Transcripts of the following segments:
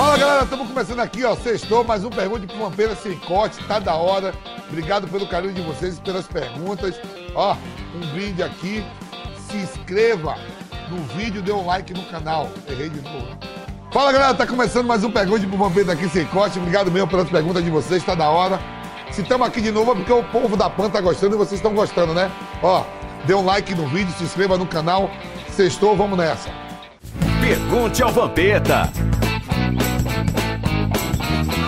Fala galera, estamos começando aqui, ó. Sextou, mais um Pergunte pro Mampeira sem corte, tá da hora. Obrigado pelo carinho de vocês e pelas perguntas. Ó, um brinde aqui. Se inscreva no vídeo, dê um like no canal. Errei de novo. Fala galera, tá começando mais um Pergunte pro Mampeira aqui sem corte. Obrigado mesmo pelas perguntas de vocês, tá da hora. Se estamos aqui de novo é porque o povo da PAN tá gostando e vocês estão gostando, né? Ó, dê um like no vídeo, se inscreva no canal. Sextou, vamos nessa. Pergunte ao Vampeta.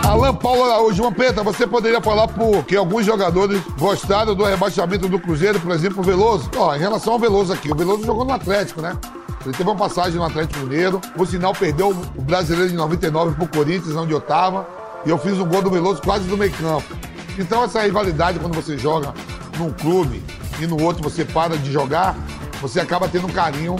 Alan Paulo Araújo, Vampeta, você poderia falar por que alguns jogadores gostaram do rebaixamento do Cruzeiro, por exemplo, o Veloso? Ó, em relação ao Veloso aqui, o Veloso jogou no Atlético, né? Ele teve uma passagem no Atlético Mineiro, por sinal perdeu o brasileiro de 99 pro Corinthians, onde eu tava, e eu fiz um gol do Veloso quase do meio campo. Então essa rivalidade quando você joga num clube e no outro você para de jogar, você acaba tendo um carinho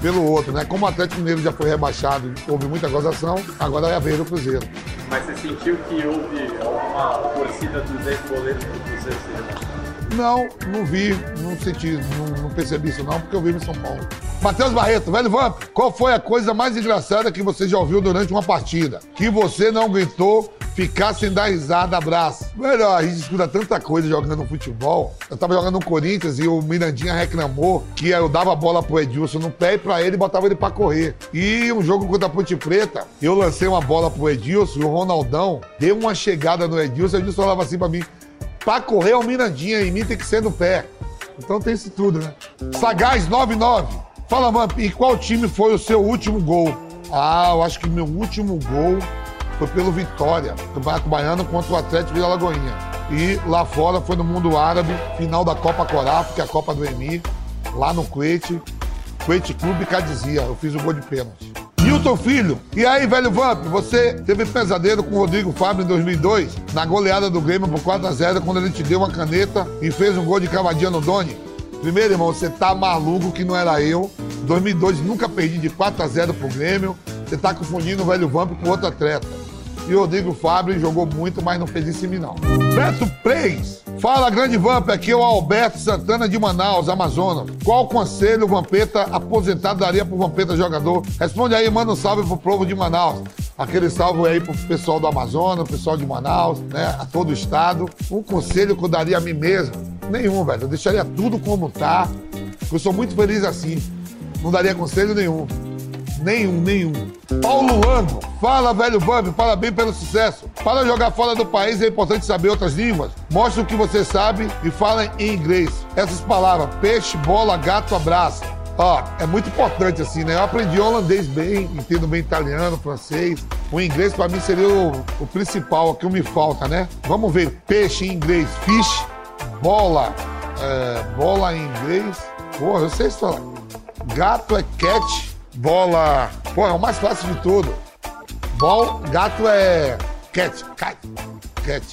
pelo outro, né? Como o Atlético Mineiro já foi rebaixado, houve muita gozação, agora é a vez do Cruzeiro. Mas você sentiu que houve alguma torcida dos ex-goleiros do Cruzeiro se rebaixando? Não, não vi, não senti, não, não percebi isso não, porque eu vivo em São Paulo. Matheus Barreto, velho Vamp, qual foi a coisa mais engraçada que você já ouviu durante uma partida? Que você não aguentou ficar sem dar risada, abraço. Velho, a gente escuta tanta coisa jogando futebol. Eu tava jogando no Corinthians e o Mirandinha reclamou que eu dava a bola pro Edilson no pé e pra ele botava ele pra correr. E um jogo contra a Ponte Preta, eu lancei uma bola pro Edilson e o Ronaldão deu uma chegada no Edilson. O Edilson falava assim pra mim: pra correr é o Mirandinha, em mim tem que ser no pé. Então tem isso tudo, né? Sagaz 99. Fala, Vamp, e qual time foi o seu último gol? Ah, eu acho que meu último gol foi pelo Vitória, Campeonato Baiano contra o Atlético de Alagoinha. E lá fora foi no mundo árabe, final da Copa Coraf, que é a Copa do Emir, lá no Kuwait. Kuwait Clube Cadizia, eu fiz o gol de pênalti. Newton Filho, e aí, velho Vamp, você teve pesadelo com o Rodrigo Fábio em 2002, na goleada do Grêmio por 4x0, quando ele te deu uma caneta e fez um gol de cavadinha no Doni? Primeiro, irmão, você tá maluco que não era eu. 2002 nunca perdi de 4x0 pro Grêmio. Você tá confundindo o velho Vamp com outro atleta. E o Rodrigo Fábio jogou muito, mas não fez isso em mim, não. Beto Preis. Fala, grande Vamp. Aqui é o Alberto Santana de Manaus, Amazonas. Qual conselho o Vampeta aposentado daria pro Vampeta jogador? Responde aí, manda um salve pro povo de Manaus. Aquele salve aí pro pessoal do Amazonas, pessoal de Manaus, né? A todo o estado. Um conselho que eu daria a mim mesmo? Nenhum, velho. Eu deixaria tudo como tá. Eu sou muito feliz assim. Não daria conselho nenhum. Nenhum, nenhum. Paulo Lando, fala, velho Bambi, parabéns pelo sucesso. Para jogar fora do país é importante saber outras línguas. Mostre o que você sabe e fala em inglês. Essas palavras, peixe, bola, gato, abraço. Ó, é muito importante assim, né? Eu aprendi holandês bem, entendo bem italiano, francês. O inglês para mim seria o, o principal, o que me falta, né? Vamos ver, peixe em inglês, fish, bola, é, bola em inglês. Pô, eu sei se falar. Gato é cat, bola. Pô, é o mais fácil de tudo. Bol, gato é cat, cat, cat,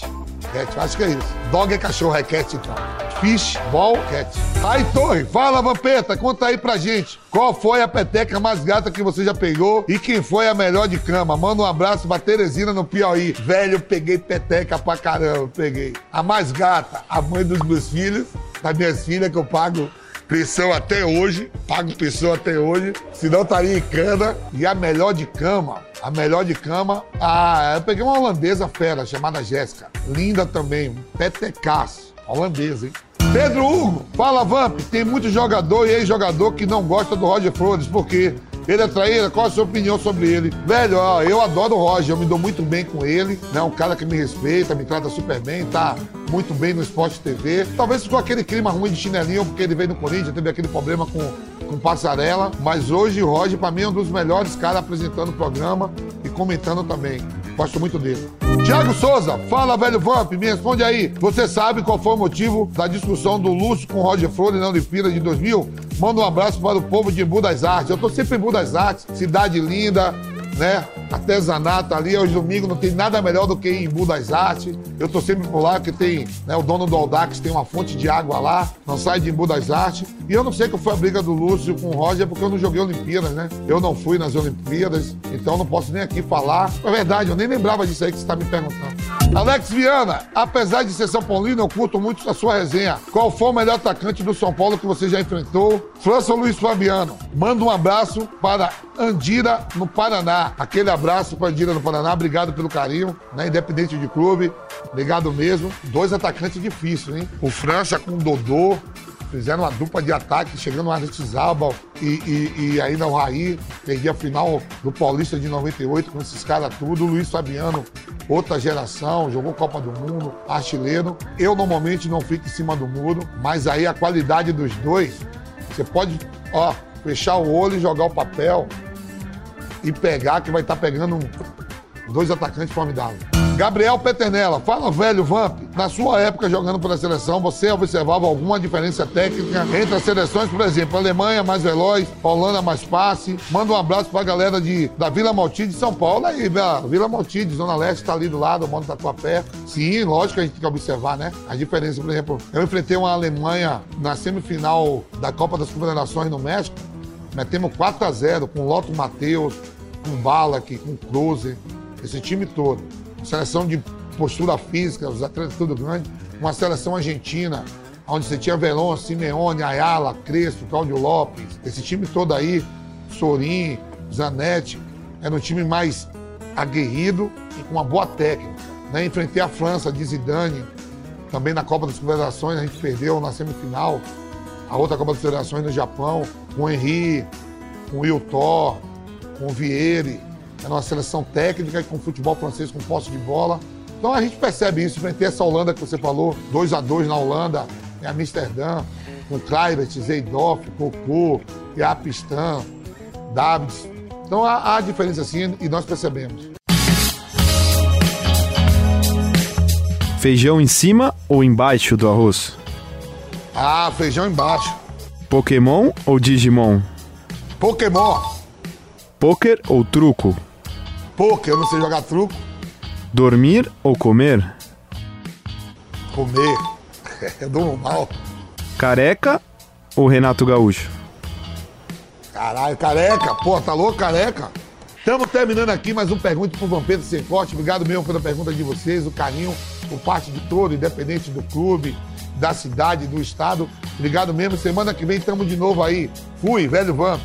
cat. Acho que é isso. Dog é cachorro, é cat então. Fish, ball, cat. Aí, Torre, fala, Vampeta, conta aí pra gente. Qual foi a peteca mais gata que você já pegou e quem foi a melhor de cama? Manda um abraço pra Teresina no Piauí. Velho, peguei peteca pra caramba, peguei. A mais gata, a mãe dos meus filhos, das minhas filhas que eu pago pensão até hoje, pago pensão até hoje, senão estaria em cana. E a melhor de cama, a melhor de cama, ah, eu peguei uma holandesa fera chamada Jéssica. Linda também, um petecaço. Holandesa, hein? Pedro Hugo, fala Vamp, tem muito jogador e ex-jogador que não gosta do Roger Flores, por quê? Ele é traíra? Qual a sua opinião sobre ele? Velho, ó, eu adoro o Roger, eu me dou muito bem com ele, né? Um cara que me respeita, me trata super bem, tá muito bem no Esporte TV. Talvez ficou aquele clima ruim de chinelinho, porque ele veio no Corinthians, teve aquele problema com, com passarela. Mas hoje o Roger, pra mim, é um dos melhores caras apresentando o programa e comentando também. Gosto muito dele. Tiago Souza, fala, velho Vamp, me responde aí. Você sabe qual foi o motivo da discussão do Lúcio com Roger Flores na Olimpíada de 2000? Manda um abraço para o povo de Embu das Artes. Eu tô sempre em Embu das Artes, cidade linda, né? Artesanato ali, aos domingos não tem nada melhor do que ir em Embu das Artes. Eu tô sempre por lá, que tem né, o dono do Aldax, tem uma fonte de água lá, não sai de Embu das Artes. E eu não sei qual foi a briga do Lúcio com o Roger, porque eu não joguei Olimpíadas, né? Eu não fui nas Olimpíadas, então não posso nem aqui falar. É verdade, eu nem lembrava disso aí que você está me perguntando. Alex Viana, apesar de ser São Paulino, eu curto muito a sua resenha. Qual foi o melhor atacante do São Paulo que você já enfrentou? França Luiz Fabiano? Manda um abraço para Andira, no Paraná. Aquele abraço para Andira, no Paraná. Obrigado pelo carinho, né? Independente de clube. Obrigado mesmo. Dois atacantes difíceis, hein? O França com o Dodô. Fizeram uma dupla de ataque, chegando o Aretizabal e, e, e ainda o Raí. Perdi a final do Paulista de 98 com esses caras tudo. O Luiz Fabiano, outra geração, jogou Copa do Mundo, artilheiro. Eu normalmente não fico em cima do muro, mas aí a qualidade dos dois, você pode, ó, fechar o olho e jogar o papel e pegar, que vai estar pegando um, dois atacantes formidáveis. Gabriel Peternella, fala velho Vamp, na sua época jogando pela seleção, você observava alguma diferença técnica entre as seleções, por exemplo, Alemanha mais veloz, Holanda mais passe? Manda um abraço pra galera de, da Vila Maltide de São Paulo aí, Vila Maltide, Zona Leste, tá ali do lado, o Monte Tatuapé. Sim, lógico a gente tem que observar, né? A diferença, por exemplo, eu enfrentei uma Alemanha na semifinal da Copa das Confederações no México, metemos 4 a 0 com Loto Matheus, com Balak, com Cruze, esse time todo seleção de postura física, os atletas tudo grande, uma seleção argentina, onde você tinha Velon, Simeone, Ayala, Crespo, Claudio Lopes, esse time todo aí, Sorin, Zanetti, era um time mais aguerrido e com uma boa técnica. Né? Enfrentei a França de Zidane, também na Copa das Confederações, a gente perdeu na semifinal, a outra Copa das Confederações no Japão, com o Henry, com o Will Thor, com o Vieri, é uma seleção técnica com futebol francês com posse de bola. Então a gente percebe isso frente a essa Holanda que você falou, 2 a 2 na Holanda, em Amsterdã, com Kluivert, Zeidorf, Cocô, Apistan, Davids. Então há, há diferença sim e nós percebemos. Feijão em cima ou embaixo do arroz? Ah, feijão embaixo. Pokémon ou Digimon? Pokémon. Poker ou truco? Poker, eu não sei jogar truco. Dormir ou comer? Comer. É do mal. Careca ou Renato Gaúcho? Caralho, careca. Pô, tá louco, careca? Estamos terminando aqui mais um Pergunte pro Vampiro Sem Corte. Obrigado mesmo pela pergunta de vocês, o carinho por parte de todo, independente do clube, da cidade, do estado. Obrigado mesmo. Semana que vem estamos de novo aí. Fui, velho Vamp.